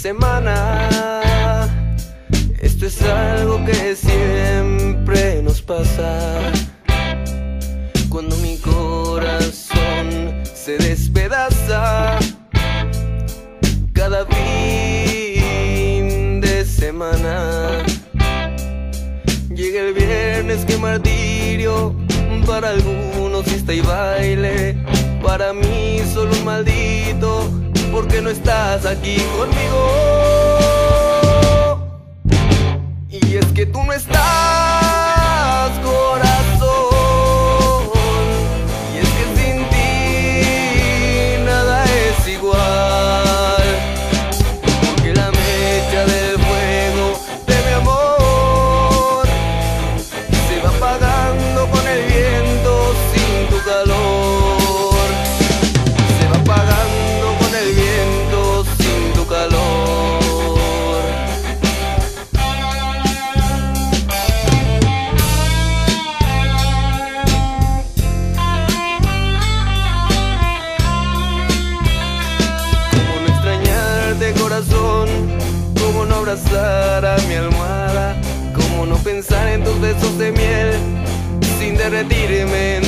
semana. Esto es algo que siempre nos pasa. Cuando mi corazón se despedaza. Cada fin de semana. Llega el viernes, que martirio. Para algunos fiesta y baile. Para mí solo un maldito porque no estás aquí conmigo. Abrazar a mi almohada, cómo no pensar en tus besos de miel sin derretirme